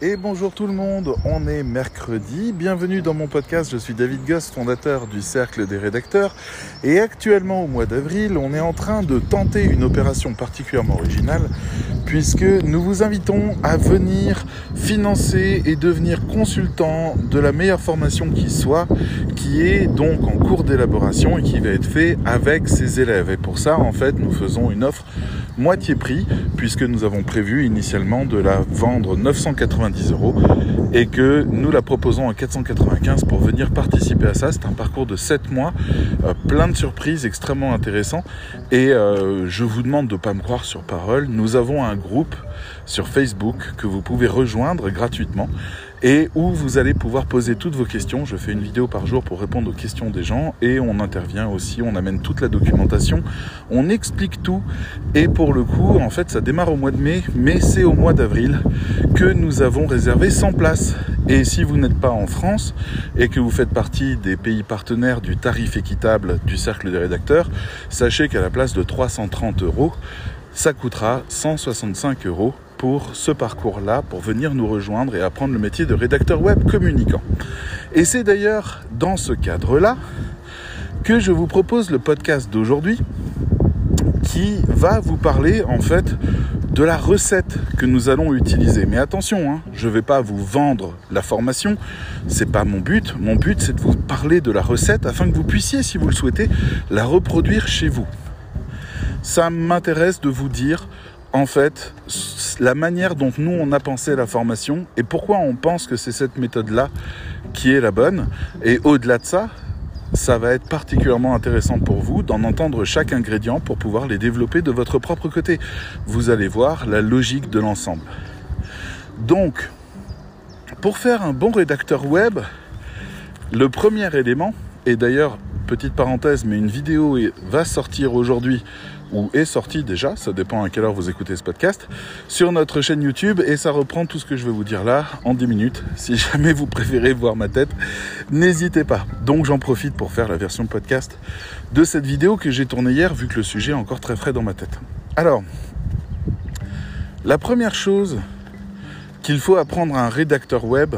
Et bonjour tout le monde, on est mercredi, bienvenue dans mon podcast, je suis David Goss, fondateur du Cercle des rédacteurs, et actuellement au mois d'avril, on est en train de tenter une opération particulièrement originale, puisque nous vous invitons à venir financer et devenir consultant de la meilleure formation qui soit, qui est donc en cours d'élaboration et qui va être fait avec ses élèves. Et pour ça, en fait, nous faisons une offre moitié prix, puisque nous avons prévu initialement de la vendre 990 euros et que nous la proposons à 495 pour venir participer à ça. C'est un parcours de 7 mois, euh, plein de surprises extrêmement intéressants et euh, je vous demande de ne pas me croire sur parole. Nous avons un groupe sur Facebook que vous pouvez rejoindre gratuitement et où vous allez pouvoir poser toutes vos questions. Je fais une vidéo par jour pour répondre aux questions des gens et on intervient aussi, on amène toute la documentation, on explique tout et pour le coup, en fait, ça démarre au mois de mai, mais c'est au mois d'avril que nous avons réservé 100 places. Et si vous n'êtes pas en France et que vous faites partie des pays partenaires du tarif équitable du cercle des rédacteurs, sachez qu'à la place de 330 euros, ça coûtera 165 euros pour ce parcours-là, pour venir nous rejoindre et apprendre le métier de rédacteur web communicant. Et c'est d'ailleurs dans ce cadre-là que je vous propose le podcast d'aujourd'hui qui va vous parler en fait de la recette que nous allons utiliser. Mais attention, hein, je ne vais pas vous vendre la formation, c'est pas mon but. Mon but c'est de vous parler de la recette afin que vous puissiez, si vous le souhaitez, la reproduire chez vous. Ça m'intéresse de vous dire en fait la manière dont nous on a pensé la formation et pourquoi on pense que c'est cette méthode-là qui est la bonne. Et au-delà de ça, ça va être particulièrement intéressant pour vous d'en entendre chaque ingrédient pour pouvoir les développer de votre propre côté. Vous allez voir la logique de l'ensemble. Donc, pour faire un bon rédacteur web, le premier élément, et d'ailleurs, petite parenthèse, mais une vidéo va sortir aujourd'hui ou est sorti déjà, ça dépend à quelle heure vous écoutez ce podcast, sur notre chaîne YouTube et ça reprend tout ce que je vais vous dire là en 10 minutes. Si jamais vous préférez voir ma tête, n'hésitez pas. Donc j'en profite pour faire la version podcast de cette vidéo que j'ai tournée hier vu que le sujet est encore très frais dans ma tête. Alors, la première chose qu'il faut apprendre à un rédacteur web,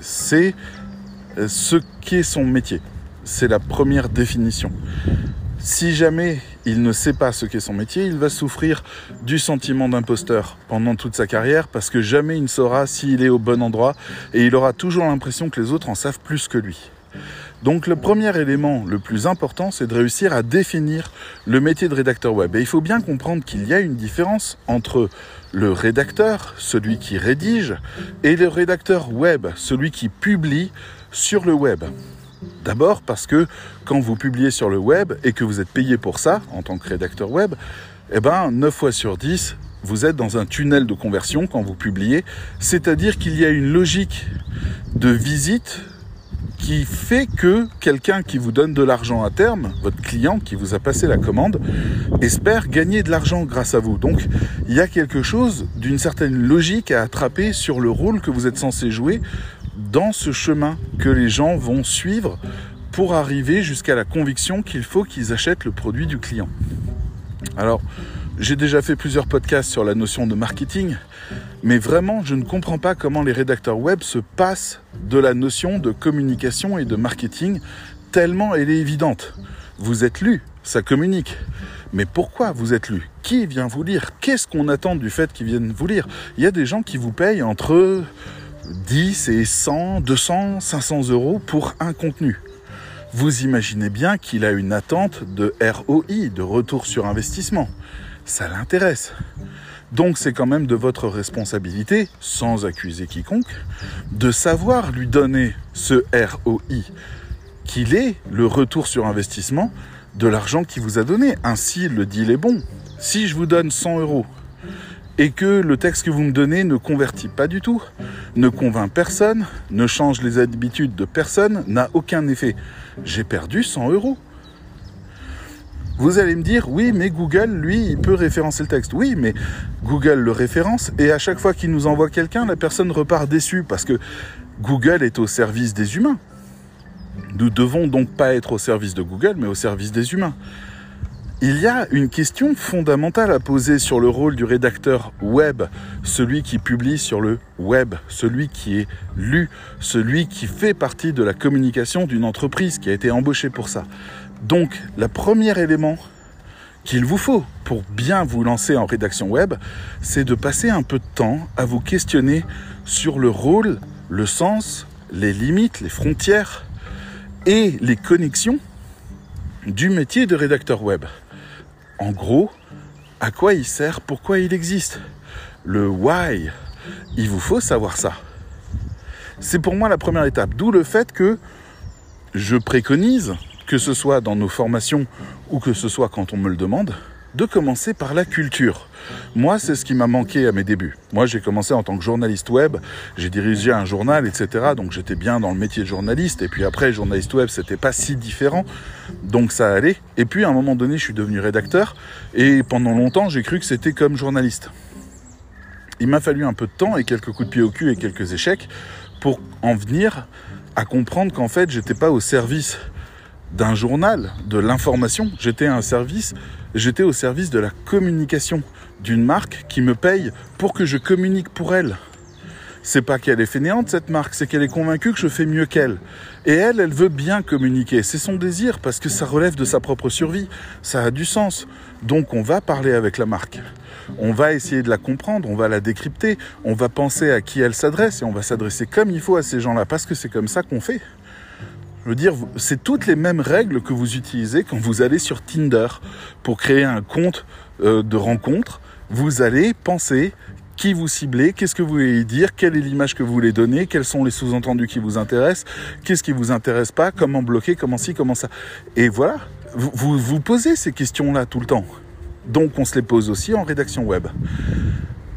c'est ce qu'est son métier. C'est la première définition. Si jamais il ne sait pas ce qu'est son métier, il va souffrir du sentiment d'imposteur pendant toute sa carrière parce que jamais il ne saura s'il est au bon endroit et il aura toujours l'impression que les autres en savent plus que lui. Donc le premier élément le plus important, c'est de réussir à définir le métier de rédacteur web. Et il faut bien comprendre qu'il y a une différence entre le rédacteur, celui qui rédige, et le rédacteur web, celui qui publie sur le web. D'abord parce que quand vous publiez sur le web et que vous êtes payé pour ça en tant que rédacteur web, eh ben 9 fois sur 10, vous êtes dans un tunnel de conversion quand vous publiez, c'est-à-dire qu'il y a une logique de visite qui fait que quelqu'un qui vous donne de l'argent à terme, votre client qui vous a passé la commande, espère gagner de l'argent grâce à vous. Donc il y a quelque chose d'une certaine logique à attraper sur le rôle que vous êtes censé jouer dans ce chemin que les gens vont suivre pour arriver jusqu'à la conviction qu'il faut qu'ils achètent le produit du client. Alors, j'ai déjà fait plusieurs podcasts sur la notion de marketing, mais vraiment, je ne comprends pas comment les rédacteurs web se passent de la notion de communication et de marketing, tellement elle est évidente. Vous êtes lu, ça communique. Mais pourquoi vous êtes lu? Qui vient vous lire? Qu'est-ce qu'on attend du fait qu'ils viennent vous lire? Il y a des gens qui vous payent entre 10 et 100, 200, 500 euros pour un contenu. Vous imaginez bien qu'il a une attente de ROI, de retour sur investissement. Ça l'intéresse. Donc c'est quand même de votre responsabilité, sans accuser quiconque, de savoir lui donner ce ROI, qu'il est le retour sur investissement de l'argent qu'il vous a donné. Ainsi, le deal est bon. Si je vous donne 100 euros et que le texte que vous me donnez ne convertit pas du tout, ne convainc personne, ne change les habitudes de personne, n'a aucun effet. J'ai perdu 100 euros. Vous allez me dire, oui, mais Google, lui, il peut référencer le texte. Oui, mais Google le référence et à chaque fois qu'il nous envoie quelqu'un, la personne repart déçue parce que Google est au service des humains. Nous devons donc pas être au service de Google, mais au service des humains. Il y a une question fondamentale à poser sur le rôle du rédacteur web, celui qui publie sur le web, celui qui est lu, celui qui fait partie de la communication d'une entreprise qui a été embauchée pour ça. Donc, le premier élément qu'il vous faut pour bien vous lancer en rédaction web, c'est de passer un peu de temps à vous questionner sur le rôle, le sens, les limites, les frontières et les connexions du métier de rédacteur web en gros, à quoi il sert, pourquoi il existe? Le why, il vous faut savoir ça. C'est pour moi la première étape, d'où le fait que je préconise, que ce soit dans nos formations ou que ce soit quand on me le demande, de commencer par la culture. Moi, c'est ce qui m'a manqué à mes débuts. Moi, j'ai commencé en tant que journaliste web, j'ai dirigé un journal, etc. Donc j'étais bien dans le métier de journaliste. Et puis après, journaliste web, c'était pas si différent. Donc ça allait. Et puis à un moment donné, je suis devenu rédacteur. Et pendant longtemps, j'ai cru que c'était comme journaliste. Il m'a fallu un peu de temps et quelques coups de pied au cul et quelques échecs pour en venir à comprendre qu'en fait, j'étais pas au service d'un journal, de l'information. J'étais un service, j'étais au service de la communication d'une marque qui me paye pour que je communique pour elle. C'est pas qu'elle est fainéante cette marque, c'est qu'elle est convaincue que je fais mieux qu'elle. Et elle, elle veut bien communiquer. C'est son désir parce que ça relève de sa propre survie. Ça a du sens. Donc on va parler avec la marque. On va essayer de la comprendre, on va la décrypter, on va penser à qui elle s'adresse et on va s'adresser comme il faut à ces gens-là parce que c'est comme ça qu'on fait. Je veux dire, c'est toutes les mêmes règles que vous utilisez quand vous allez sur Tinder pour créer un compte euh, de rencontre. Vous allez penser qui vous ciblez, qu'est-ce que vous voulez dire, quelle est l'image que vous voulez donner, quels sont les sous-entendus qui vous intéressent, qu'est-ce qui vous intéresse pas, comment bloquer, comment ci, comment ça. Et voilà, vous vous, vous posez ces questions-là tout le temps. Donc on se les pose aussi en rédaction web.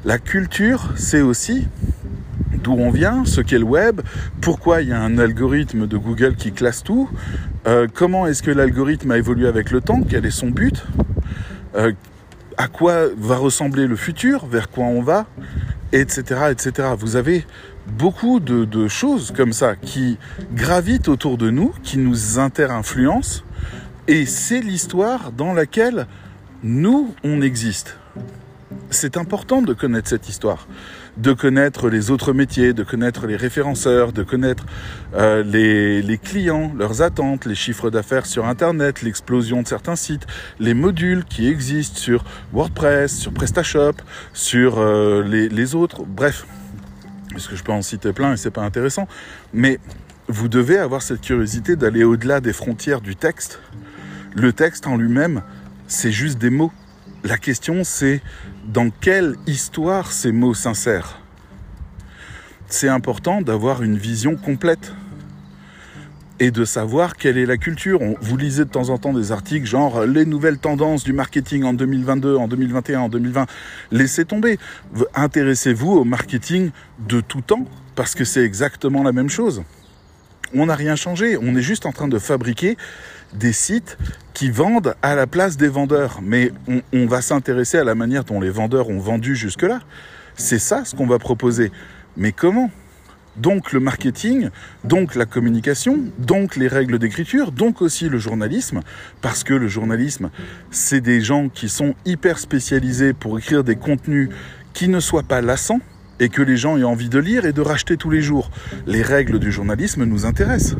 La culture, c'est aussi d'où on vient, ce qu'est le web, pourquoi il y a un algorithme de Google qui classe tout, euh, comment est-ce que l'algorithme a évolué avec le temps, quel est son but, euh, à quoi va ressembler le futur, vers quoi on va, etc. etc. Vous avez beaucoup de, de choses comme ça qui gravitent autour de nous, qui nous inter-influencent, et c'est l'histoire dans laquelle nous, on existe. C'est important de connaître cette histoire de connaître les autres métiers, de connaître les référenceurs, de connaître euh, les, clients, leurs attentes, les chiffres d'affaires sur Internet, l'explosion de certains sites, les modules qui existent sur WordPress, sur PrestaShop, sur euh, les, les autres, bref. Parce que je peux en citer plein et c'est pas intéressant. Mais vous devez avoir cette curiosité d'aller au-delà des frontières du texte. Le texte en lui-même, c'est juste des mots. La question, c'est dans quelle histoire ces mots s'insèrent. C'est important d'avoir une vision complète et de savoir quelle est la culture. vous lisez de temps en temps des articles genre les nouvelles tendances du marketing en 2022, en 2021, en 2020. Laissez tomber. Intéressez-vous au marketing de tout temps parce que c'est exactement la même chose. On n'a rien changé. On est juste en train de fabriquer des sites qui vendent à la place des vendeurs. Mais on, va s'intéresser à la manière dont les vendeurs ont vendu jusque-là. C'est ça ce qu'on va proposer. Mais comment? Donc le marketing, donc la communication, donc les règles d'écriture, donc aussi le journalisme, parce que le journalisme, c'est des gens qui sont hyper spécialisés pour écrire des contenus qui ne soient pas lassants et que les gens aient envie de lire et de racheter tous les jours. Les règles du journalisme nous intéressent.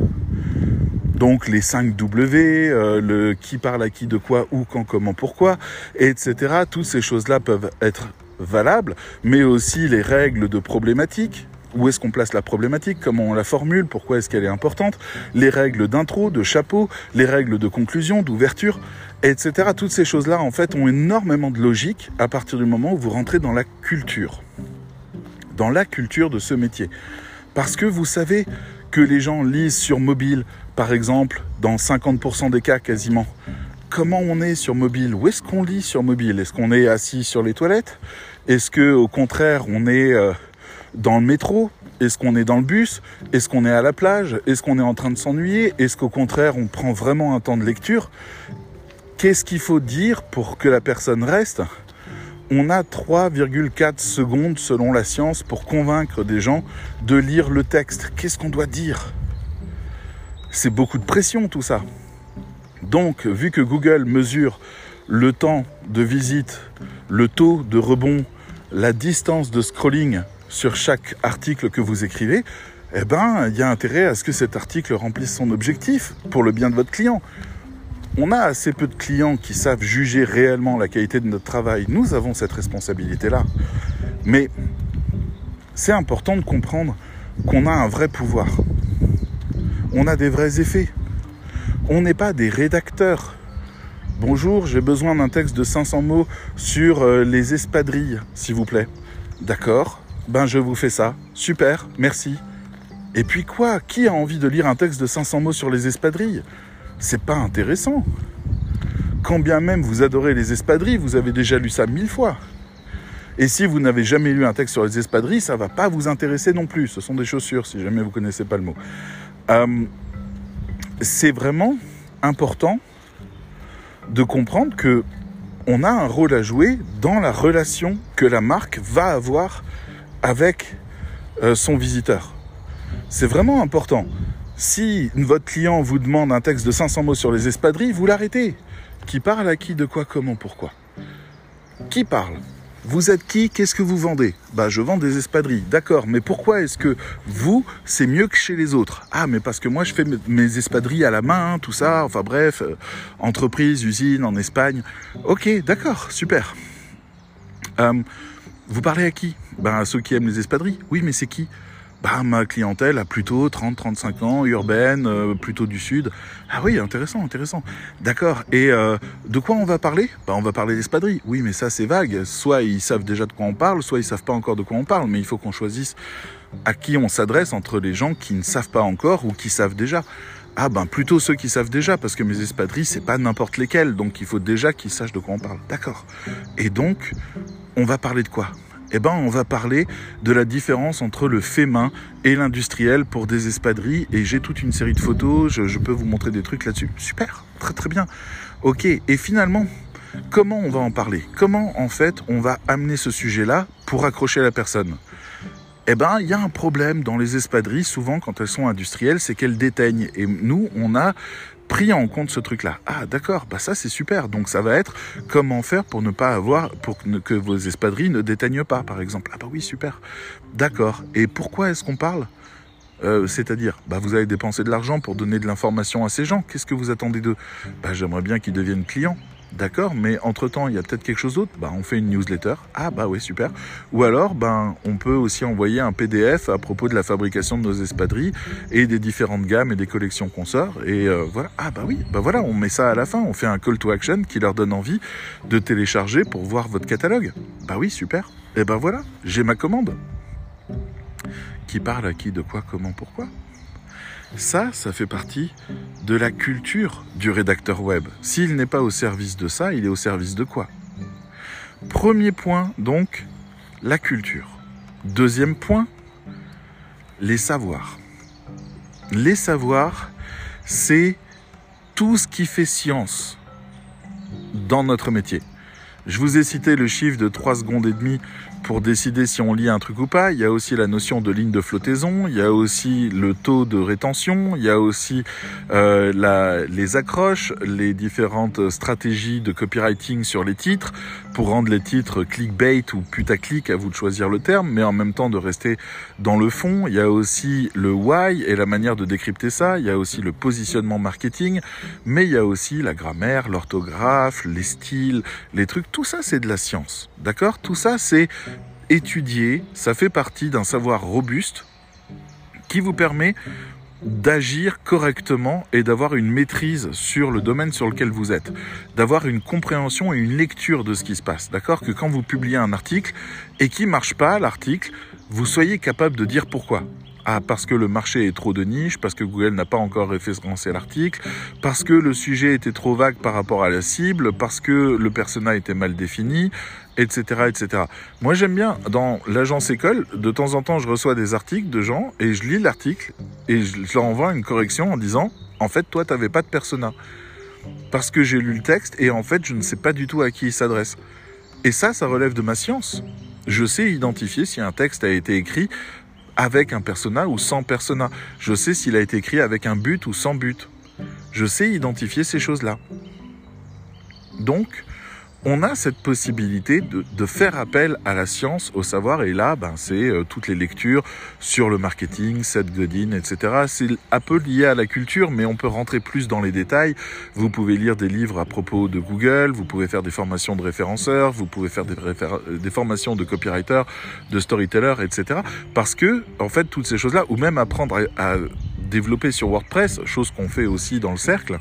Donc les 5 W, euh, le qui parle à qui de quoi, où, quand, comment, pourquoi, etc. Toutes ces choses-là peuvent être valables, mais aussi les règles de problématique. Où est-ce qu'on place la problématique? Comment on la formule? Pourquoi est-ce qu'elle est importante? Les règles d'intro, de chapeau, les règles de conclusion, d'ouverture, etc. Toutes ces choses-là, en fait, ont énormément de logique à partir du moment où vous rentrez dans la culture. Dans la culture de ce métier. Parce que vous savez que les gens lisent sur mobile, par exemple, dans 50% des cas quasiment, comment on est sur mobile? Où est-ce qu'on lit sur mobile? Est-ce qu'on est assis sur les toilettes? Est-ce que au contraire on est euh, dans le métro? Est-ce qu'on est dans le bus? Est-ce qu'on est à la plage? Est-ce qu'on est en train de s'ennuyer? Est-ce qu'au contraire on prend vraiment un temps de lecture? Qu'est-ce qu'il faut dire pour que la personne reste? On a 3,4 secondes selon la science pour convaincre des gens de lire le texte. Qu'est-ce qu'on doit dire? C'est beaucoup de pression tout ça. Donc, vu que Google mesure le temps de visite, le taux de rebond, la distance de scrolling sur chaque article que vous écrivez, eh ben, il y a intérêt à ce que cet article remplisse son objectif pour le bien de votre client. On a assez peu de clients qui savent juger réellement la qualité de notre travail. Nous avons cette responsabilité-là. Mais c'est important de comprendre qu'on a un vrai pouvoir. On a des vrais effets. On n'est pas des rédacteurs. Bonjour, j'ai besoin d'un texte de 500 mots sur euh, les espadrilles, s'il vous plaît. D'accord, ben je vous fais ça. Super, merci. Et puis quoi? Qui a envie de lire un texte de 500 mots sur les espadrilles? C'est pas intéressant. Quand bien même vous adorez les espadrilles, vous avez déjà lu ça mille fois. Et si vous n'avez jamais lu un texte sur les espadrilles, ça va pas vous intéresser non plus. Ce sont des chaussures, si jamais vous connaissez pas le mot. Euh, c'est vraiment important de comprendre que on a un rôle à jouer dans la relation que la marque va avoir avec euh, son visiteur. C'est vraiment important. Si votre client vous demande un texte de 500 mots sur les espadrilles, vous l'arrêtez. Qui parle à qui, de quoi, comment, pourquoi? Qui parle? Vous êtes qui? Qu'est-ce que vous vendez? Bah, je vends des espadrilles. D'accord, mais pourquoi est-ce que vous, c'est mieux que chez les autres? Ah, mais parce que moi, je fais mes espadrilles à la main, tout ça. Enfin bref, euh, entreprise, usine en Espagne. Ok, d'accord, super. Euh, vous parlez à qui? Ben, à ceux qui aiment les espadrilles. Oui, mais c'est qui? Bah, ma clientèle a plutôt 30-35 ans, urbaine, euh, plutôt du sud. Ah oui, intéressant, intéressant. D'accord. Et euh, de quoi on va parler? Bah, On va parler d'espadrilles. Oui, mais ça c'est vague. Soit ils savent déjà de quoi on parle, soit ils savent pas encore de quoi on parle. Mais il faut qu'on choisisse à qui on s'adresse entre les gens qui ne savent pas encore ou qui savent déjà. Ah ben plutôt ceux qui savent déjà, parce que mes espadrilles, c'est pas n'importe lesquelles, donc il faut déjà qu'ils sachent de quoi on parle. D'accord. Et donc, on va parler de quoi? Eh ben, on va parler de la différence entre le fait main et l'industriel pour des espadrilles. Et j'ai toute une série de photos, je, peux vous montrer des trucs là-dessus. Super, très très bien. Ok, et finalement, comment on va en parler? Comment en fait on va amener ce sujet-là pour accrocher la personne? Eh ben, il y a un problème dans les espadrilles, souvent quand elles sont industrielles, c'est qu'elles déteignent. Et nous, on a pris en compte ce truc-là. Ah d'accord, bah ça c'est super. Donc ça va être comment faire pour ne pas avoir, pour que vos espadrilles ne déteignent pas, par exemple. Ah bah oui, super. D'accord. Et pourquoi est-ce qu'on parle euh, c'est-à-dire, bah, vous avez dépensé de l'argent pour donner de l'information à ces gens. Qu'est-ce que vous attendez d'eux? Bah, J'aimerais bien qu'ils deviennent clients. D'accord, mais entre-temps, il y a peut-être quelque chose d'autre? Bah, on fait une newsletter. Ah bah oui, super. Ou alors, ben, on peut aussi envoyer un PDF à propos de la fabrication de nos espadrilles et des différentes gammes et des collections qu'on sort. Et euh, voilà. Ah bah oui, bah voilà, on met ça à la fin. On fait un call to action qui leur donne envie de télécharger pour voir votre catalogue. Bah oui, super. Et ben voilà, j'ai ma commande. Qui parle à qui, de quoi, comment, pourquoi? Ça, ça fait partie de la culture du rédacteur web. S'il n'est pas au service de ça, il est au service de quoi? Premier point, donc, la culture. Deuxième point, les savoirs. Les savoirs, c'est tout ce qui fait science dans notre métier. Je vous ai cité le chiffre de 3 secondes et demie pour décider si on lit un truc ou pas. Il y a aussi la notion de ligne de flottaison, il y a aussi le taux de rétention, il y a aussi euh, la, les accroches, les différentes stratégies de copywriting sur les titres pour rendre les titres clickbait ou putaclic, à vous de choisir le terme, mais en même temps de rester dans le fond. Il y a aussi le why et la manière de décrypter ça. Il y a aussi le positionnement marketing, mais il y a aussi la grammaire, l'orthographe, les styles, les trucs. Tout ça, c'est de la science. D'accord? Tout ça, c'est étudier, ça fait partie d'un savoir robuste qui vous permet d'agir correctement et d'avoir une maîtrise sur le domaine sur lequel vous êtes, d'avoir une compréhension et une lecture de ce qui se passe. D'accord? Que quand vous publiez un article et qui marche pas l'article, vous soyez capable de dire pourquoi. Ah, parce que le marché est trop de niche, parce que Google n'a pas encore référencé l'article, parce que le sujet était trop vague par rapport à la cible, parce que le persona était mal défini, etc., etc. Moi, j'aime bien, dans l'agence école, de temps en temps, je reçois des articles de gens et je lis l'article et je leur envoie une correction en disant, en fait, toi, t'avais pas de persona. Parce que j'ai lu le texte et en fait, je ne sais pas du tout à qui il s'adresse. Et ça, ça relève de ma science. Je sais identifier si un texte a été écrit avec un persona ou sans persona. Je sais s'il a été écrit avec un but ou sans but. Je sais identifier ces choses-là. Donc, on a cette possibilité de, faire appel à la science, au savoir, et là, ben, c'est euh, toutes les lectures sur le marketing, Seth Godin, etc. C'est un peu lié à la culture, mais on peut rentrer plus dans les détails. Vous pouvez lire des livres à propos de Google, vous pouvez faire des formations de référenceurs, vous pouvez faire des, des formations de copywriter, de storyteller, etc. Parce que, en fait, toutes ces choses-là, ou même apprendre à développer sur WordPress, chose qu'on fait aussi dans le cercle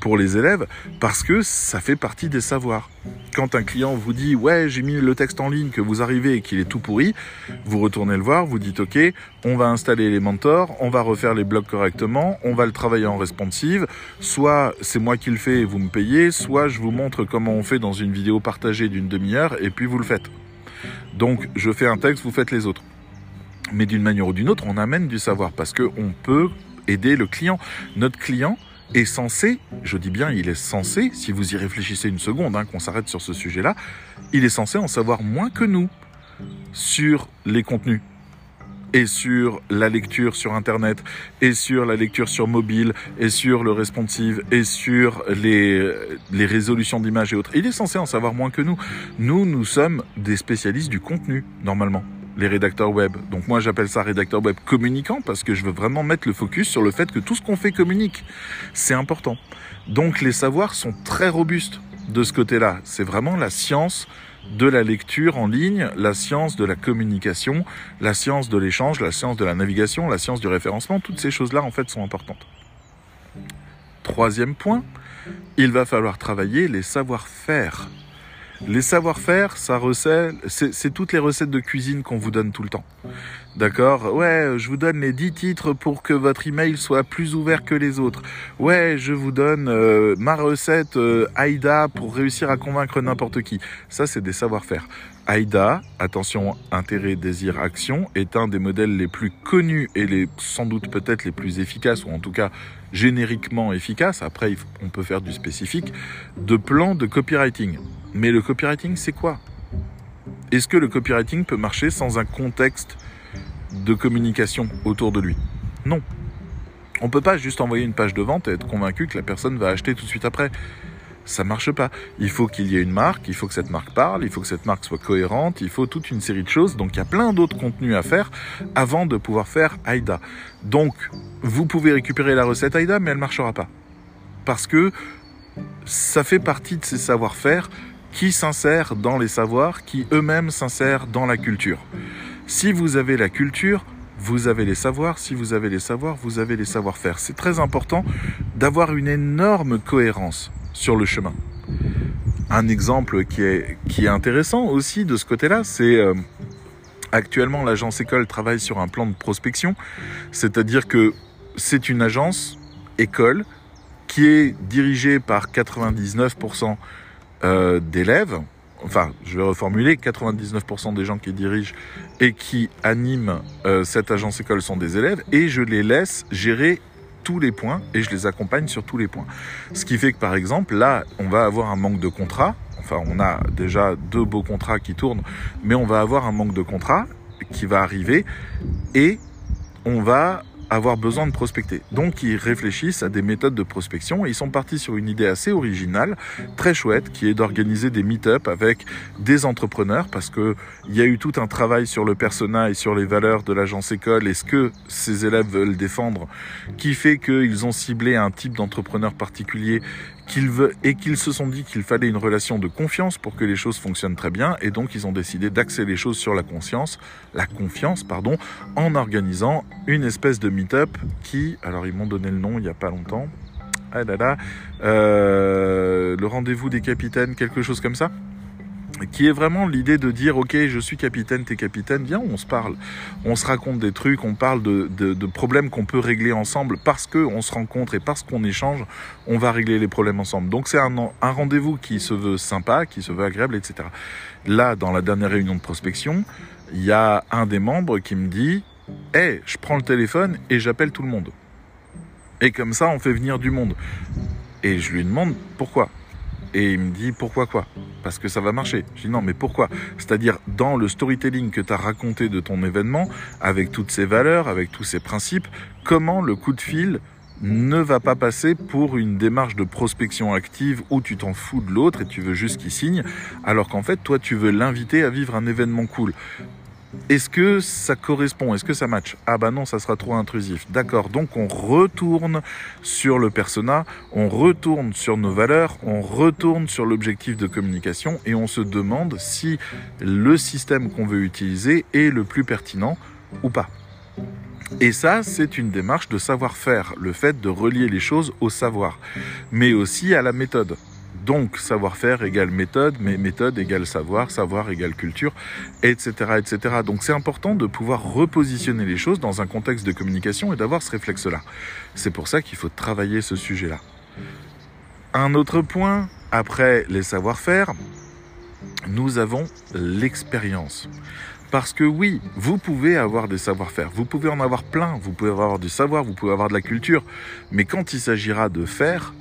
pour les élèves, parce que ça fait partie des savoirs. Quand un client vous dit ouais j'ai mis le texte en ligne, que vous arrivez et qu'il est tout pourri, vous retournez le voir, vous dites ok, on va installer les mentors, on va refaire les blocs correctement, on va le travailler en responsive, soit c'est moi qui le fais et vous me payez, soit je vous montre comment on fait dans une vidéo partagée d'une demi-heure et puis vous le faites. Donc je fais un texte, vous faites les autres. Mais d'une manière ou d'une autre, on amène du savoir parce qu'on peut aider le client. Notre client est censé, je dis bien il est censé, si vous y réfléchissez une seconde, hein, qu'on s'arrête sur ce sujet-là, il est censé en savoir moins que nous sur les contenus et sur la lecture sur Internet, et sur la lecture sur mobile, et sur le responsive, et sur les, les résolutions d'images et autres. Il est censé en savoir moins que nous. Nous, nous sommes des spécialistes du contenu, normalement les rédacteurs web. Donc moi j'appelle ça rédacteur web communicant parce que je veux vraiment mettre le focus sur le fait que tout ce qu'on fait communique. C'est important. Donc les savoirs sont très robustes de ce côté-là. C'est vraiment la science de la lecture en ligne, la science de la communication, la science de l'échange, la science de la navigation, la science du référencement. Toutes ces choses-là en fait sont importantes. Troisième point, il va falloir travailler les savoir-faire les savoir-faire, ça recèle, c'est toutes les recettes de cuisine qu'on vous donne tout le temps. D'accord? Ouais, je vous donne les 10 titres pour que votre email soit plus ouvert que les autres. Ouais, je vous donne euh, ma recette euh, AIDA pour réussir à convaincre n'importe qui. Ça, c'est des savoir-faire. AIDA, attention, intérêt, désir, action, est un des modèles les plus connus et les, sans doute peut-être les plus efficaces, ou en tout cas génériquement efficaces, après on peut faire du spécifique, de plan de copywriting. Mais le copywriting, c'est quoi? Est-ce que le copywriting peut marcher sans un contexte de communication autour de lui? Non. On ne peut pas juste envoyer une page de vente et être convaincu que la personne va acheter tout de suite après ça marche pas. Il faut qu'il y ait une marque, il faut que cette marque parle, il faut que cette marque soit cohérente, il faut toute une série de choses. Donc il y a plein d'autres contenus à faire avant de pouvoir faire AIDA. Donc vous pouvez récupérer la recette AIDA, mais elle marchera pas. Parce que ça fait partie de ces savoir-faire qui s'insèrent dans les savoirs, qui eux-mêmes s'insèrent dans la culture. Si vous avez la culture, vous avez les savoirs. Si vous avez les savoirs, vous avez les savoir-faire. C'est très important d'avoir une énorme cohérence sur le chemin. Un exemple qui est, qui est intéressant aussi de ce côté-là, c'est euh, actuellement l'agence école travaille sur un plan de prospection, c'est-à-dire que c'est une agence école qui est dirigée par 99% euh, d'élèves, enfin je vais reformuler, 99% des gens qui dirigent et qui animent euh, cette agence école sont des élèves, et je les laisse gérer tous les points et je les accompagne sur tous les points. Ce qui fait que par exemple, là, on va avoir un manque de contrat. Enfin, on a déjà deux beaux contrats qui tournent, mais on va avoir un manque de contrat qui va arriver et on va avoir besoin de prospecter. Donc ils réfléchissent à des méthodes de prospection et ils sont partis sur une idée assez originale, très chouette, qui est d'organiser des meet-up avec des entrepreneurs parce que il y a eu tout un travail sur le persona et sur les valeurs de l'agence école et ce que ces élèves veulent défendre qui fait qu'ils ont ciblé un type d'entrepreneur particulier qu'ils et qu'ils se sont dit qu'il fallait une relation de confiance pour que les choses fonctionnent très bien et donc ils ont décidé d'axer les choses sur la conscience, la confiance pardon, en organisant une espèce de meet-up qui, alors ils m'ont donné le nom il y a pas longtemps, ah là là, euh, le rendez-vous des capitaines, quelque chose comme ça? Qui est vraiment l'idée de dire ok je suis capitaine t'es capitaine viens on se parle. On se raconte des trucs on parle de, de, problèmes qu'on peut régler ensemble parce que on se rencontre et parce qu'on échange on va régler les problèmes ensemble. Donc c'est un, un rendez-vous qui se veut sympa qui se veut agréable etc là dans la dernière réunion de prospection il y a un des membres qui me dit hé je prends le téléphone et j'appelle tout le monde et comme ça on fait venir du monde. Et je lui demande pourquoi? Et il me dit pourquoi quoi? Parce que ça va marcher. Je dis non mais pourquoi? C'est-à-dire dans le storytelling que tu as raconté de ton événement, avec toutes ses valeurs, avec tous ses principes, comment le coup de fil ne va pas passer pour une démarche de prospection active où tu t'en fous de l'autre et tu veux juste qu'il signe, alors qu'en fait, toi, tu veux l'inviter à vivre un événement cool? Est-ce que ça correspond? Est-ce que ça match? Ah bah non, ça sera trop intrusif. D'accord, donc on retourne sur le persona, on retourne sur nos valeurs, on retourne sur l'objectif de communication et on se demande si le système qu'on veut utiliser est le plus pertinent ou pas. Et ça, c'est une démarche de savoir-faire, le fait de relier les choses au savoir, mais aussi à la méthode. Donc, savoir-faire égale méthode, mais méthode égale savoir, savoir égale culture, etc., etc. Donc, c'est important de pouvoir repositionner les choses dans un contexte de communication et d'avoir ce réflexe-là. C'est pour ça qu'il faut travailler ce sujet-là. Un autre point, après les savoir-faire, nous avons l'expérience. Parce que oui, vous pouvez avoir des savoir-faire, vous pouvez en avoir plein, vous pouvez avoir du savoir, vous pouvez avoir de la culture, mais quand il s'agira de faire,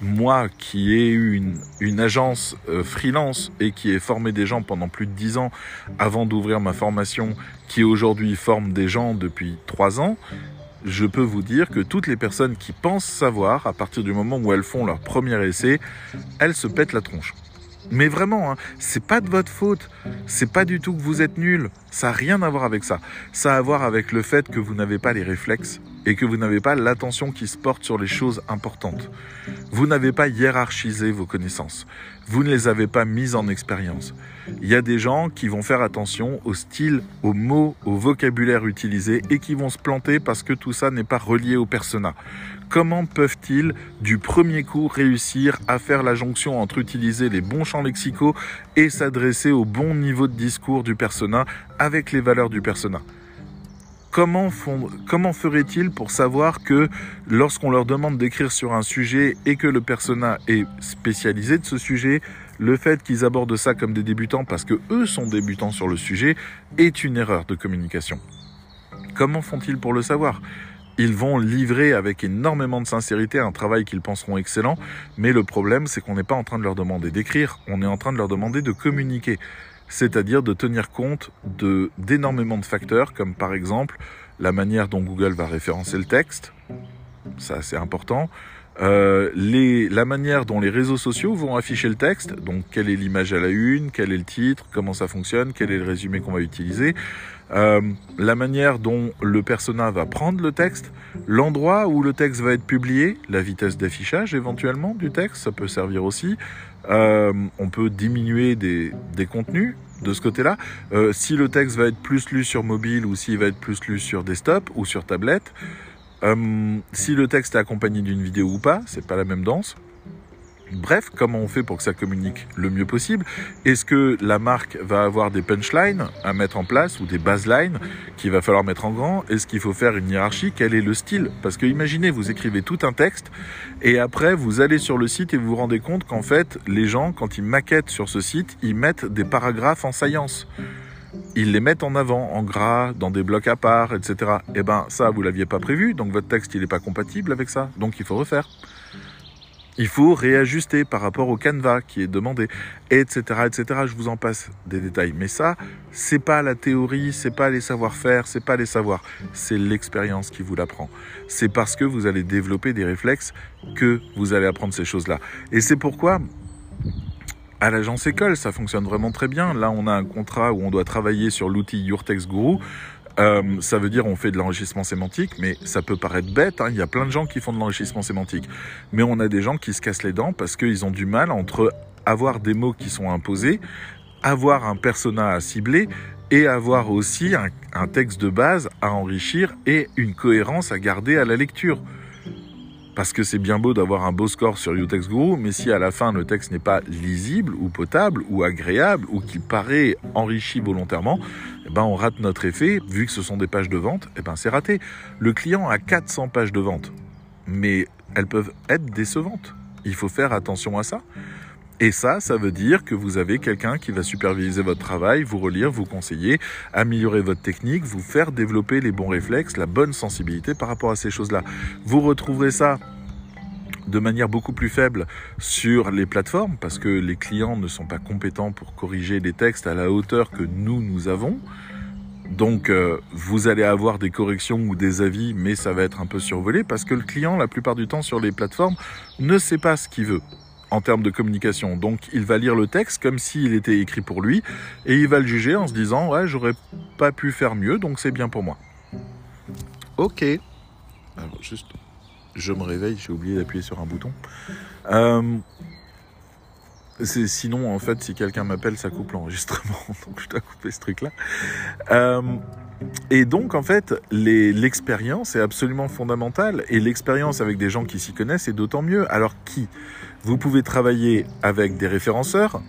moi qui ai eu une, agence euh, freelance et qui ai formé des gens pendant plus de dix ans avant d'ouvrir ma formation, qui aujourd'hui forme des gens depuis trois ans, je peux vous dire que toutes les personnes qui pensent savoir, à partir du moment où elles font leur premier essai, elles se pètent la tronche. Mais vraiment, hein, c'est pas de votre faute. C'est pas du tout que vous êtes nul. Ça n'a rien à voir avec ça. Ça a à voir avec le fait que vous n'avez pas les réflexes et que vous n'avez pas l'attention qui se porte sur les choses importantes. Vous n'avez pas hiérarchisé vos connaissances. Vous ne les avez pas mises en expérience. Il y a des gens qui vont faire attention au style, aux mots, au vocabulaire utilisé et qui vont se planter parce que tout ça n'est pas relié au persona. Comment peuvent-ils du premier coup réussir à faire la jonction entre utiliser les bons champs lexicaux et s'adresser au bon niveau de discours du persona avec les valeurs du persona? Comment, comment ferait-il pour savoir que lorsqu'on leur demande d'écrire sur un sujet et que le persona est spécialisé de ce sujet, le fait qu'ils abordent ça comme des débutants parce que eux sont débutants sur le sujet est une erreur de communication. Comment font-ils pour le savoir? Ils vont livrer avec énormément de sincérité un travail qu'ils penseront excellent, mais le problème c'est qu'on n'est pas en train de leur demander d'écrire, on est en train de leur demander de communiquer, c'est-à-dire de tenir compte de d'énormément de facteurs comme par exemple la manière dont Google va référencer le texte, ça c'est important, euh, la manière dont les réseaux sociaux vont afficher le texte, donc quelle est l'image à la une, quel est le titre, comment ça fonctionne, quel est le résumé qu'on va utiliser, euh, la manière dont le persona va prendre le texte, l'endroit où le texte va être publié, la vitesse d'affichage éventuellement du texte, ça peut servir aussi. Euh, on peut diminuer des, des contenus de ce côté-là. Euh, si le texte va être plus lu sur mobile ou s'il va être plus lu sur desktop ou sur tablette. Euh, si le texte est accompagné d'une vidéo ou pas, c'est pas la même danse. Bref, comment on fait pour que ça communique le mieux possible? Est-ce que la marque va avoir des punchlines à mettre en place ou des baselines qu'il va falloir mettre en grand? Est-ce qu'il faut faire une hiérarchie? Quel est le style? Parce que imaginez, vous écrivez tout un texte et après vous allez sur le site et vous vous rendez compte qu'en fait, les gens, quand ils maquettent sur ce site, ils mettent des paragraphes en saillance ils les mettent en avant, en gras, dans des blocs à part, etc. Eh ben, ça, vous l'aviez pas prévu, donc votre texte, il n'est pas compatible avec ça. Donc, il faut refaire. Il faut réajuster par rapport au canevas qui est demandé, etc., etc. Je vous en passe des détails. Mais ça, c'est pas la théorie, c'est pas les savoir-faire, c'est pas les savoirs. C'est l'expérience qui vous l'apprend. C'est parce que vous allez développer des réflexes que vous allez apprendre ces choses-là. Et c'est pourquoi, à l'agence école, ça fonctionne vraiment très bien. Là, on a un contrat où on doit travailler sur l'outil Your Text Guru. Euh, ça veut dire on fait de l'enrichissement sémantique, mais ça peut paraître bête. Hein. Il y a plein de gens qui font de l'enrichissement sémantique, mais on a des gens qui se cassent les dents parce qu'ils ont du mal entre avoir des mots qui sont imposés, avoir un persona à cibler et avoir aussi un, un texte de base à enrichir et une cohérence à garder à la lecture. Parce que c'est bien beau d'avoir un beau score sur UText Guru, mais si à la fin le texte n'est pas lisible ou potable ou agréable ou qu'il paraît enrichi volontairement, eh ben on rate notre effet. Vu que ce sont des pages de vente, eh ben c'est raté. Le client a 400 pages de vente, mais elles peuvent être décevantes. Il faut faire attention à ça. Et ça, ça veut dire que vous avez quelqu'un qui va superviser votre travail, vous relire, vous conseiller, améliorer votre technique, vous faire développer les bons réflexes, la bonne sensibilité par rapport à ces choses-là. Vous retrouverez ça de manière beaucoup plus faible sur les plateformes parce que les clients ne sont pas compétents pour corriger les textes à la hauteur que nous, nous avons. Donc euh, vous allez avoir des corrections ou des avis, mais ça va être un peu survolé parce que le client, la plupart du temps sur les plateformes, ne sait pas ce qu'il veut en termes de communication. Donc il va lire le texte comme s'il était écrit pour lui et il va le juger en se disant ouais j'aurais pas pu faire mieux donc c'est bien pour moi. Ok. Alors juste, je me réveille, j'ai oublié d'appuyer sur un bouton. Euh, sinon, en fait, si quelqu'un m'appelle, ça coupe l'enregistrement. Donc, je dois couper ce truc-là. Euh, et donc, en fait, l'expérience est absolument fondamentale. Et l'expérience avec des gens qui s'y connaissent est d'autant mieux. Alors, qui? Vous pouvez travailler avec des référenceurs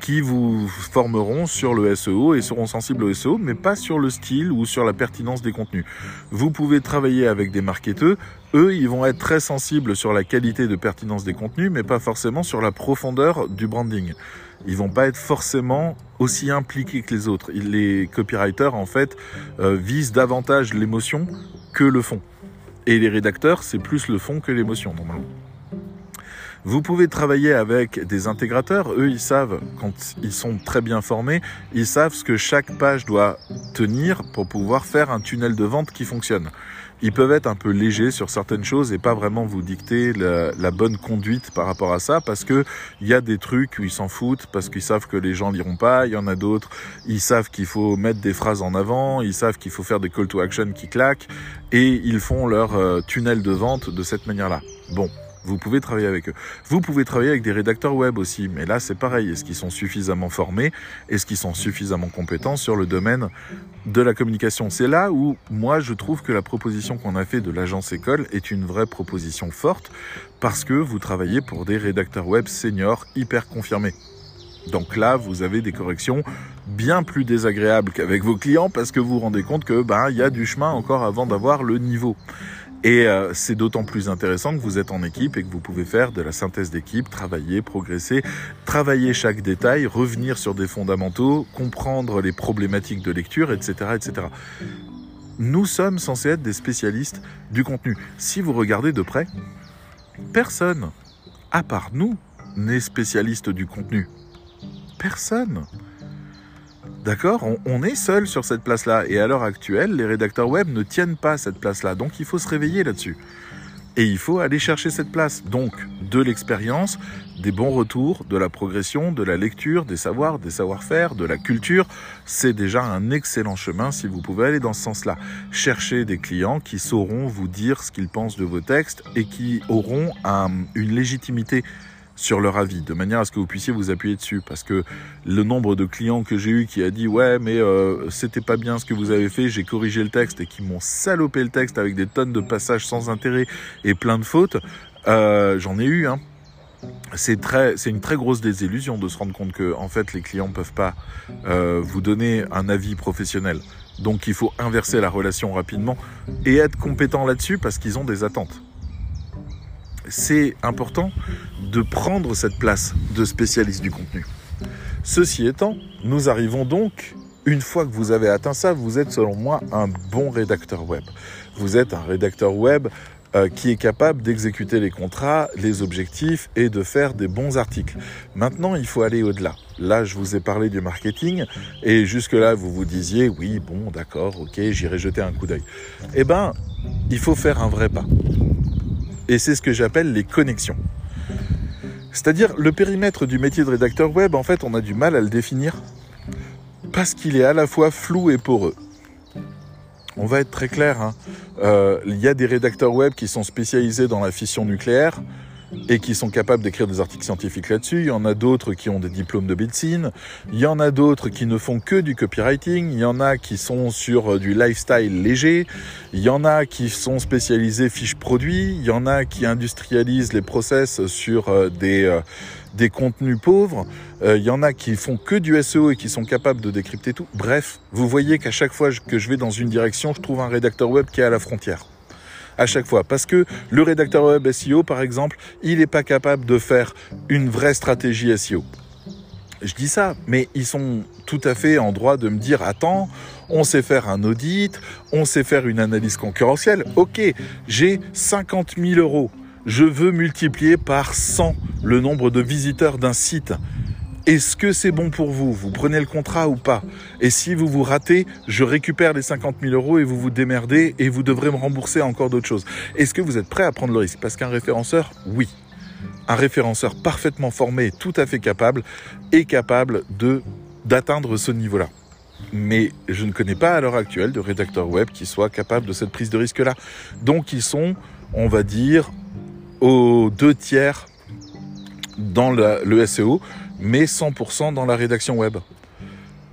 qui vous formeront sur le SEO et seront sensibles au SEO, mais pas sur le style ou sur la pertinence des contenus. Vous pouvez travailler avec des marketeurs, eux, ils vont être très sensibles sur la qualité de pertinence des contenus, mais pas forcément sur la profondeur du branding. Ils vont pas être forcément aussi impliqués que les autres. Les copywriters, en fait, euh, visent davantage l'émotion que le fond. Et les rédacteurs, c'est plus le fond que l'émotion, normalement. Vous pouvez travailler avec des intégrateurs. Eux, ils savent, quand ils sont très bien formés, ils savent ce que chaque page doit tenir pour pouvoir faire un tunnel de vente qui fonctionne. Ils peuvent être un peu légers sur certaines choses et pas vraiment vous dicter la, bonne conduite par rapport à ça parce que il y a des trucs où ils s'en foutent parce qu'ils savent que les gens liront pas. Il y en a d'autres, ils savent qu'il faut mettre des phrases en avant, ils savent qu'il faut faire des call to action qui claquent et ils font leur euh, tunnel de vente de cette manière-là. Bon, vous pouvez travailler avec eux. Vous pouvez travailler avec des rédacteurs web aussi, mais là c'est pareil. Est-ce qu'ils sont suffisamment formés? Est-ce qu'ils sont suffisamment compétents sur le domaine de la communication? C'est là où moi je trouve que la proposition qu'on a fait de l'agence école est une vraie proposition forte parce que vous travaillez pour des rédacteurs web seniors hyper confirmés. Donc là, vous avez des corrections bien plus désagréables qu'avec vos clients parce que vous vous rendez compte que ben y a du chemin encore avant d'avoir le niveau. Et euh, c'est d'autant plus intéressant que vous êtes en équipe et que vous pouvez faire de la synthèse d'équipe, travailler, progresser, travailler chaque détail, revenir sur des fondamentaux, comprendre les problématiques de lecture, etc., etc. Nous sommes censés être des spécialistes du contenu. Si vous regardez de près, personne, à part nous, n'est spécialiste du contenu. Personne. D'accord on, est seul sur cette place-là. Et à l'heure actuelle, les rédacteurs web ne tiennent pas cette place-là. Donc il faut se réveiller là-dessus. Et il faut aller chercher cette place. Donc de l'expérience, des bons retours, de la progression, de la lecture, des savoirs, des savoir-faire, de la culture. C'est déjà un excellent chemin si vous pouvez aller dans ce sens-là. Chercher des clients qui sauront vous dire ce qu'ils pensent de vos textes et qui auront une légitimité sur leur avis, de manière à ce que vous puissiez vous appuyer dessus. Parce que le nombre de clients que j'ai eu qui a dit ouais mais euh, c'était pas bien ce que vous avez fait, j'ai corrigé le texte et qui m'ont salopé le texte avec des tonnes de passages sans intérêt et plein de fautes, euh, j'en ai eu. Hein. C'est très, c'est une très grosse désillusion de se rendre compte que en fait les clients peuvent pas euh, vous donner un avis professionnel. Donc il faut inverser la relation rapidement et être compétent là-dessus parce qu'ils ont des attentes c'est important de prendre cette place de spécialiste du contenu. Ceci étant, nous arrivons donc, une fois que vous avez atteint ça, vous êtes selon moi un bon rédacteur web. Vous êtes un rédacteur web euh, qui est capable d'exécuter les contrats, les objectifs et de faire des bons articles. Maintenant, il faut aller au-delà. Là, je vous ai parlé du marketing et jusque-là, vous vous disiez, oui, bon, d'accord, ok, j'irai jeter un coup d'œil. Eh ben, il faut faire un vrai pas. Et c'est ce que j'appelle les connexions. C'est-à-dire le périmètre du métier de rédacteur web, en fait, on a du mal à le définir parce qu'il est à la fois flou et poreux. On va être très clair, hein. euh, il y a des rédacteurs web qui sont spécialisés dans la fission nucléaire, et qui sont capables d'écrire des articles scientifiques là-dessus. Il y en a d'autres qui ont des diplômes de médecine. Il y en a d'autres qui ne font que du copywriting. Il y en a qui sont sur euh, du lifestyle léger. Il y en a qui sont spécialisés fiches produits. Il y en a qui industrialisent les process sur euh, des, euh, des contenus pauvres. il y en a qui font que du SEO et qui sont capables de décrypter tout. Bref, vous voyez qu'à chaque fois que je vais dans une direction, je trouve un rédacteur web qui est à la frontière à chaque fois. Parce que le rédacteur web SEO, par exemple, il n'est pas capable de faire une vraie stratégie SEO. Je dis ça, mais ils sont tout à fait en droit de me dire, attends, on sait faire un audit, on sait faire une analyse concurrentielle. Ok, j'ai 50 000 euros. Je veux multiplier par 100 le nombre de visiteurs d'un site. Est-ce que c'est bon pour vous? Vous prenez le contrat ou pas? Et si vous vous ratez, je récupère les 50 000 euros et vous vous démerdez et vous devrez me rembourser encore d'autres choses. Est-ce que vous êtes prêt à prendre le risque? Parce qu'un référenceur, oui. Un référenceur parfaitement formé, tout à fait capable, est capable de d'atteindre ce niveau-là. Mais je ne connais pas à l'heure actuelle de rédacteur web qui soit capable de cette prise de risque-là. Donc ils sont, on va dire, aux deux tiers dans le SEO, mais 100% dans la rédaction web.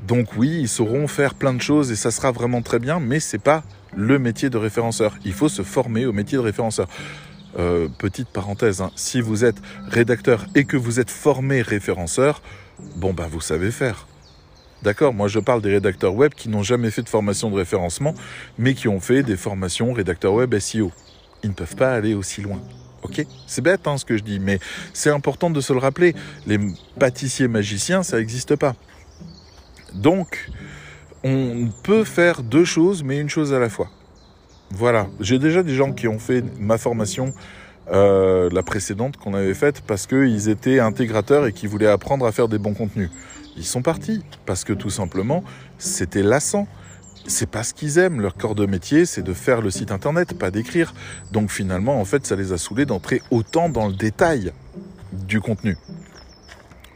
Donc oui, ils sauront faire plein de choses et ça sera vraiment très bien, mais c'est pas le métier de référenceur. Il faut se former au métier de référenceur. Euh, petite parenthèse, hein, si vous êtes rédacteur et que vous êtes formé référenceur, bon bah vous savez faire. D'accord? Moi je parle des rédacteurs web qui n'ont jamais fait de formation de référencement, mais qui ont fait des formations rédacteur web SEO. Ils ne peuvent pas aller aussi loin. Ok C'est bête hein, ce que je dis, mais c'est important de se le rappeler. Les pâtissiers magiciens, ça n'existe pas. Donc, on peut faire deux choses, mais une chose à la fois. Voilà. J'ai déjà des gens qui ont fait ma formation, euh, la précédente qu'on avait faite, parce qu'ils étaient intégrateurs et qui voulaient apprendre à faire des bons contenus. Ils sont partis, parce que tout simplement, c'était lassant c'est pas ce qu'ils aiment. Leur corps de métier, c'est de faire le site internet, pas d'écrire. Donc finalement, en fait, ça les a saoulés d'entrer autant dans le détail du contenu.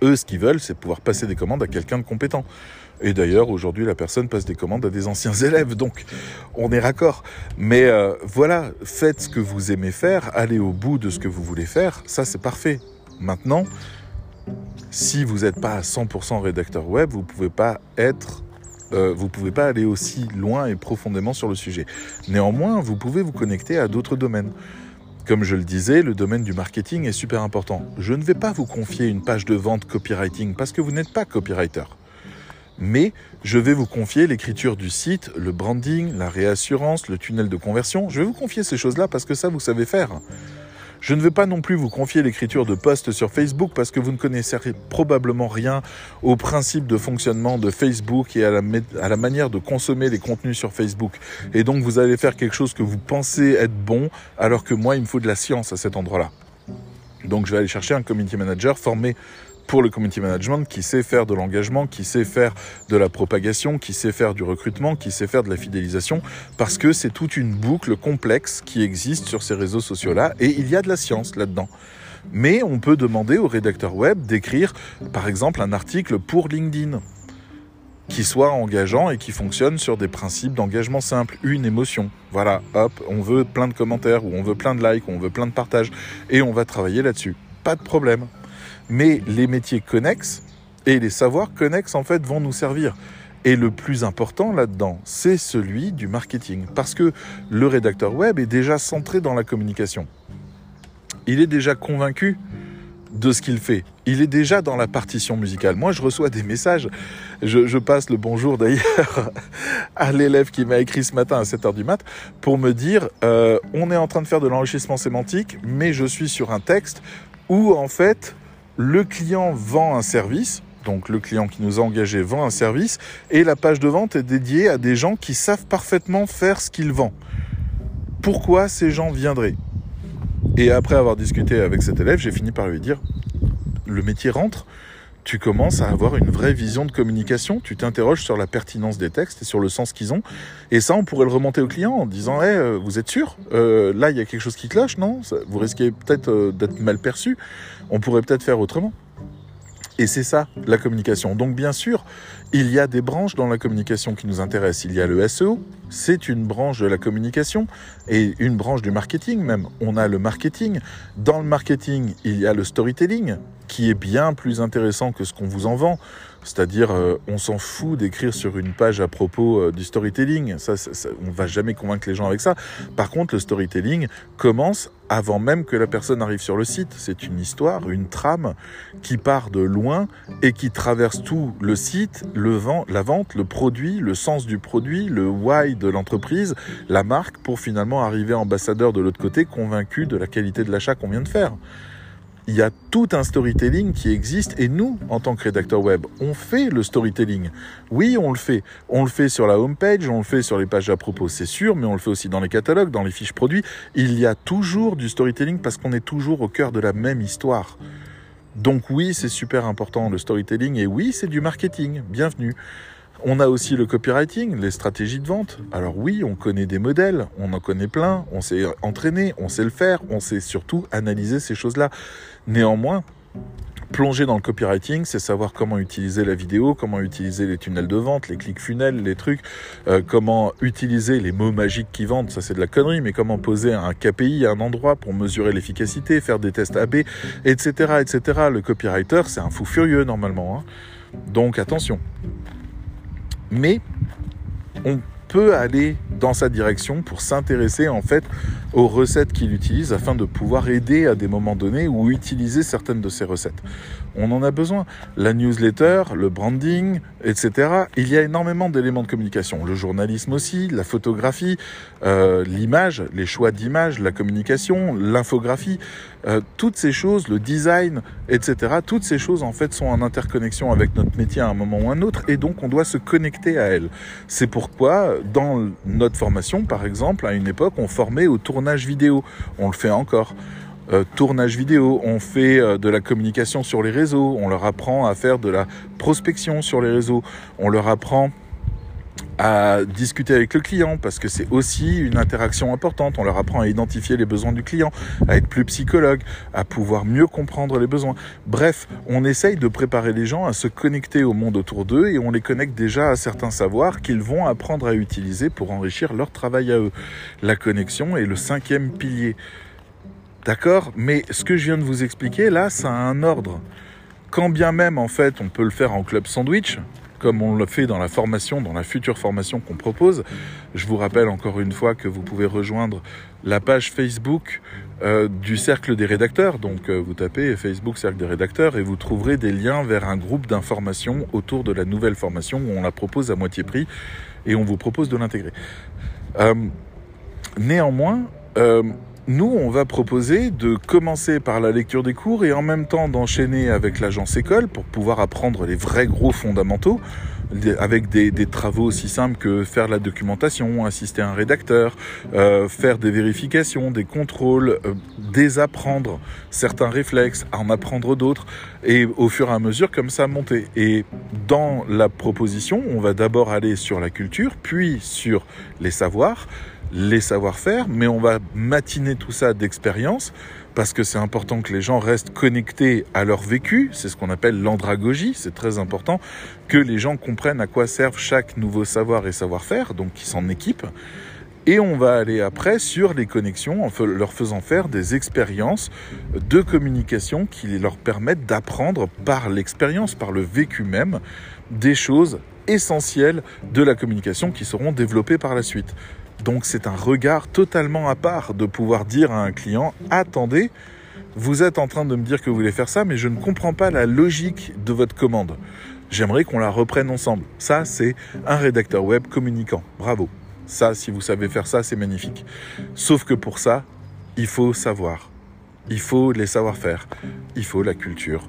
Eux, ce qu'ils veulent, c'est pouvoir passer des commandes à quelqu'un de compétent. Et d'ailleurs, aujourd'hui, la personne passe des commandes à des anciens élèves, donc on est raccord. Mais euh, voilà, faites ce que vous aimez faire, allez au bout de ce que vous voulez faire, ça c'est parfait. Maintenant, si vous n'êtes pas à 100% rédacteur web, vous ne pouvez pas être euh, vous ne pouvez pas aller aussi loin et profondément sur le sujet. Néanmoins, vous pouvez vous connecter à d'autres domaines. Comme je le disais, le domaine du marketing est super important. Je ne vais pas vous confier une page de vente copywriting parce que vous n'êtes pas copywriter. Mais je vais vous confier l'écriture du site, le branding, la réassurance, le tunnel de conversion. Je vais vous confier ces choses-là parce que ça, vous savez faire. Je ne veux pas non plus vous confier l'écriture de posts sur Facebook parce que vous ne connaissez probablement rien au principe de fonctionnement de Facebook et à la, à la manière de consommer les contenus sur Facebook. Et donc vous allez faire quelque chose que vous pensez être bon alors que moi il me faut de la science à cet endroit-là. Donc je vais aller chercher un community manager formé pour le community management qui sait faire de l'engagement, qui sait faire de la propagation, qui sait faire du recrutement, qui sait faire de la fidélisation, parce que c'est toute une boucle complexe qui existe sur ces réseaux sociaux-là, et il y a de la science là-dedans. Mais on peut demander au rédacteur web d'écrire, par exemple, un article pour LinkedIn qui soit engageant et qui fonctionne sur des principes d'engagement simple, une émotion. Voilà, hop, on veut plein de commentaires ou on veut plein de likes, ou on veut plein de partages et on va travailler là-dessus. Pas de problème. Mais les métiers connexes et les savoirs connexes, en fait, vont nous servir. Et le plus important là-dedans, c'est celui du marketing. Parce que le rédacteur web est déjà centré dans la communication. Il est déjà convaincu de ce qu'il fait. Il est déjà dans la partition musicale. Moi, je reçois des messages. Je, passe le bonjour d'ailleurs à l'élève qui m'a écrit ce matin à 7h du mat pour me dire euh, on est en train de faire de l'enrichissement sémantique, mais je suis sur un texte où en fait le client vend un service, donc le client qui nous a engagé vend un service, et la page de vente est dédiée à des gens qui savent parfaitement faire ce qu'il vend. Pourquoi ces gens viendraient? Et après avoir discuté avec cet élève, j'ai fini par lui dire, le métier rentre, tu commences à avoir une vraie vision de communication, tu t'interroges sur la pertinence des textes et sur le sens qu'ils ont. Et ça, on pourrait le remonter au client en disant, hey, euh, vous êtes sûr? Euh, Là, il y a quelque chose qui cloche, non? Vous risquez peut-être euh, d'être mal perçu. On pourrait peut-être faire autrement. Et c'est ça, la communication. Donc bien sûr, il y a des branches dans la communication qui nous intéressent. Il y a le SEO, c'est une branche de la communication et une branche du marketing même. On a le marketing. Dans le marketing, il y a le storytelling qui est bien plus intéressant que ce qu'on vous en vend. C'est-à-dire, euh, on s'en fout d'écrire sur une page à propos euh, du storytelling. Ça, ça, on va jamais convaincre les gens avec ça. Par contre, le storytelling commence avant même que la personne arrive sur le site. C'est une histoire, une trame qui part de loin et qui traverse tout le site, le vent, la vente, le produit, le sens du produit, le why de l'entreprise, la marque, pour finalement arriver ambassadeur de l'autre côté, convaincu de la qualité de l'achat qu'on vient de faire il y a tout un storytelling qui existe et nous, en tant que rédacteur web, on fait le storytelling. Oui, on le fait. On le fait sur la homepage, on le fait sur les pages à propos, c'est sûr, mais on le fait aussi dans les catalogues, dans les fiches produits. Il y a toujours du storytelling parce qu'on est toujours au cœur de la même histoire. Donc oui, c'est super important le storytelling et oui, c'est du marketing. Bienvenue. On a aussi le copywriting, les stratégies de vente. Alors oui, on connaît des modèles, on en connaît plein, on sait entraîner, on sait le faire, on sait surtout analyser ces choses-là. Néanmoins, Plonger dans le copywriting, c'est savoir comment utiliser la vidéo, comment utiliser les tunnels de vente, les clics funnels, les trucs, euh, comment utiliser les mots magiques qui vendent, ça c'est de la connerie, mais comment poser un KPI à un endroit pour mesurer l'efficacité, faire des tests AB, etc., etc. Le copywriter, c'est un fou furieux normalement. Hein. Donc attention. Mais on peut aller dans sa direction pour s'intéresser en fait aux recettes qu'il utilise afin de pouvoir aider à des moments donnés ou utiliser certaines de ces recettes. On en a besoin. La newsletter, le branding, etc. Il y a énormément d'éléments de communication. Le journalisme aussi, la photographie, euh, l'image, les choix d'image, la communication, l'infographie, euh, toutes ces choses, le design, etc. Toutes ces choses en fait sont en interconnexion avec notre métier à un moment ou un autre et donc on doit se connecter à elles. C'est pourquoi dans notre formation, par exemple, à une époque, on formait autour tournage vidéo. On le fait encore. Euh, tournage vidéo, on fait euh, de la communication sur les réseaux, on leur apprend à faire de la prospection sur les réseaux, on leur apprend à discuter avec le client parce que c'est aussi une interaction importante. On leur apprend à identifier les besoins du client, à être plus psychologue, à pouvoir mieux comprendre les besoins. Bref, on essaye de préparer les gens à se connecter au monde autour d'eux et on les connecte déjà à certains savoirs qu'ils vont apprendre à utiliser pour enrichir leur travail à eux. La connexion est le cinquième pilier. D'accord Mais ce que je viens de vous expliquer là, ça a un ordre. Quand bien même en fait on peut le faire en club sandwich, comme on le fait dans la formation, dans la future formation qu'on propose. Je vous rappelle encore une fois que vous pouvez rejoindre la page Facebook euh, du Cercle des rédacteurs. Donc euh, vous tapez Facebook Cercle des rédacteurs et vous trouverez des liens vers un groupe d'informations autour de la nouvelle formation où on la propose à moitié prix et on vous propose de l'intégrer. Euh, néanmoins, nous, on va proposer de commencer par la lecture des cours et en même temps d'enchaîner avec l'agence école pour pouvoir apprendre les vrais gros fondamentaux avec des, travaux aussi simples que faire la documentation, assister un rédacteur, euh, faire des vérifications, des contrôles, euh, désapprendre certains réflexes, en apprendre d'autres, et au fur et à mesure comme ça monter. Et dans la proposition, on va d'abord aller sur la culture, puis sur les savoirs, les savoir-faire, mais on va matiner tout ça d'expérience parce que c'est important que les gens restent connectés à leur vécu, c'est ce qu'on appelle l'andragogie, c'est très important que les gens comprennent à quoi servent chaque nouveau savoir et savoir-faire, donc qu'ils s'en équipent. Et on va aller après sur les connexions en leur faisant faire des expériences de communication qui leur permettent d'apprendre par l'expérience, par le vécu même, des choses essentielles de la communication qui seront développées par la suite. Donc c'est un regard totalement à part de pouvoir dire à un client, attendez, vous êtes en train de me dire que vous voulez faire ça, mais je ne comprends pas la logique de votre commande. J'aimerais qu'on la reprenne ensemble. Ça, c'est un rédacteur web communicant. Bravo. Ça, si vous savez faire ça, c'est magnifique. Sauf que pour ça, il faut savoir. Il faut les savoir-faire. Il faut la culture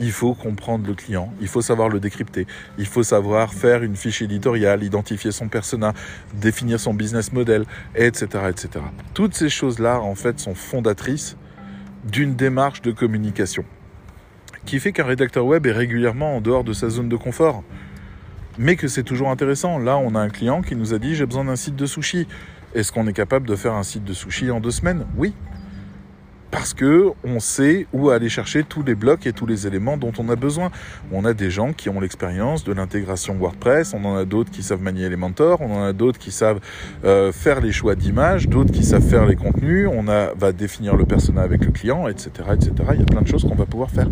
il faut comprendre le client, il faut savoir le décrypter, il faut savoir faire une fiche éditoriale, identifier son persona, définir son business model, etc., etc. Toutes ces choses-là, en fait, sont fondatrices d'une démarche de communication qui fait qu'un rédacteur web est régulièrement en dehors de sa zone de confort, mais que c'est toujours intéressant. Là, on a un client qui nous a dit j'ai besoin d'un site de sushi. Est-ce qu'on est capable de faire un site de sushi en deux semaines? Oui, parce que on sait où aller chercher tous les blocs et tous les éléments dont on a besoin. On a des gens qui ont l'expérience de l'intégration WordPress, on en a d'autres qui savent manier Elementor, on en a d'autres qui savent euh, faire les choix d'images, d'autres qui savent faire les contenus, on va définir le persona avec le client, etc., etc. Il y a plein de choses qu'on va pouvoir faire.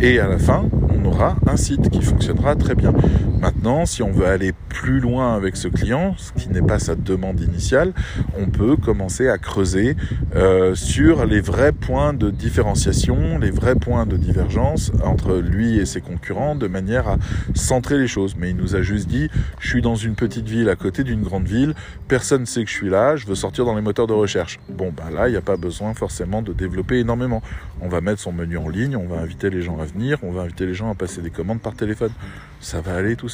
Et à la fin, on aura un site qui fonctionnera très bien. Maintenant, si on veut aller plus loin avec ce client, ce qui n'est pas sa demande initiale, on peut commencer à creuser euh, sur les vrais points de différenciation, les vrais points de divergence entre lui et ses concurrents de manière à centrer les choses. Mais il nous a juste dit, je suis dans une petite ville à côté d'une grande ville, personne ne sait que je suis là, je veux sortir dans les moteurs de recherche. Bon, ben là, il n'y a pas besoin forcément de développer énormément. On va mettre son menu en ligne, on va inviter les gens à venir, on va inviter les gens à passer des commandes par téléphone. Ça va aller tout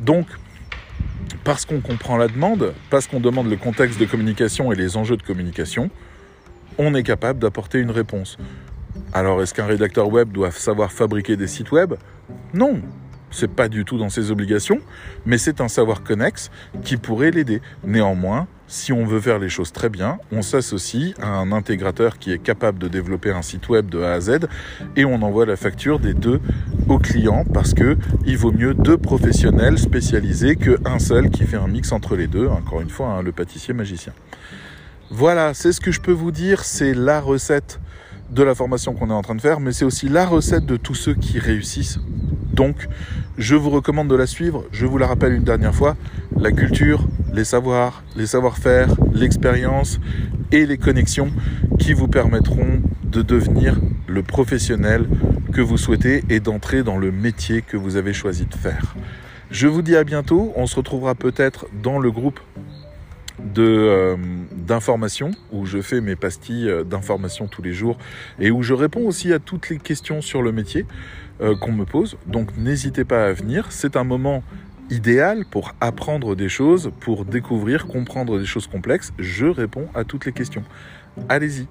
Donc, parce qu'on comprend la demande, parce qu'on demande le contexte de communication et les enjeux de communication, on est capable d'apporter une réponse. Alors est-ce qu'un rédacteur web doit savoir fabriquer des sites web? Non, c'est pas du tout dans ses obligations, mais c'est un savoir connexe qui pourrait l'aider. Néanmoins, si on veut faire les choses très bien, on s'associe à un intégrateur qui est capable de développer un site web de A à Z et on envoie la facture des deux au client parce que il vaut mieux deux professionnels spécialisés qu'un seul qui fait un mix entre les deux. Encore une fois, hein, le pâtissier magicien. Voilà, c'est ce que je peux vous dire, c'est la recette de la formation qu'on est en train de faire, mais c'est aussi la recette de tous ceux qui réussissent. Donc, je vous recommande de la suivre. Je vous la rappelle une dernière fois. La culture, les savoirs, les savoir-faire, l'expérience et les connexions qui vous permettront de devenir le professionnel que vous souhaitez et d'entrer dans le métier que vous avez choisi de faire. Je vous dis à bientôt. On se retrouvera peut-être dans le groupe euh, d'informations où je fais mes pastilles euh, d'informations tous les jours et où je réponds aussi à toutes les questions sur le métier euh, qu'on me pose. Donc n'hésitez pas à venir. C'est un moment idéal pour apprendre des choses, pour découvrir, comprendre des choses complexes. Je réponds à toutes les questions allez-y.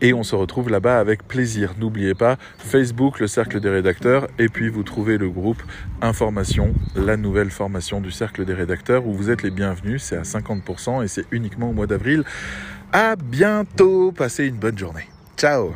Et on se retrouve là-bas avec plaisir. N'oubliez pas, Facebook, le Cercle des rédacteurs, et puis vous trouvez le groupe Information, la nouvelle formation du Cercle des rédacteurs, où vous êtes les bienvenus. C'est à 50% et c'est uniquement au mois d'avril. À bientôt. Passez une bonne journée. Ciao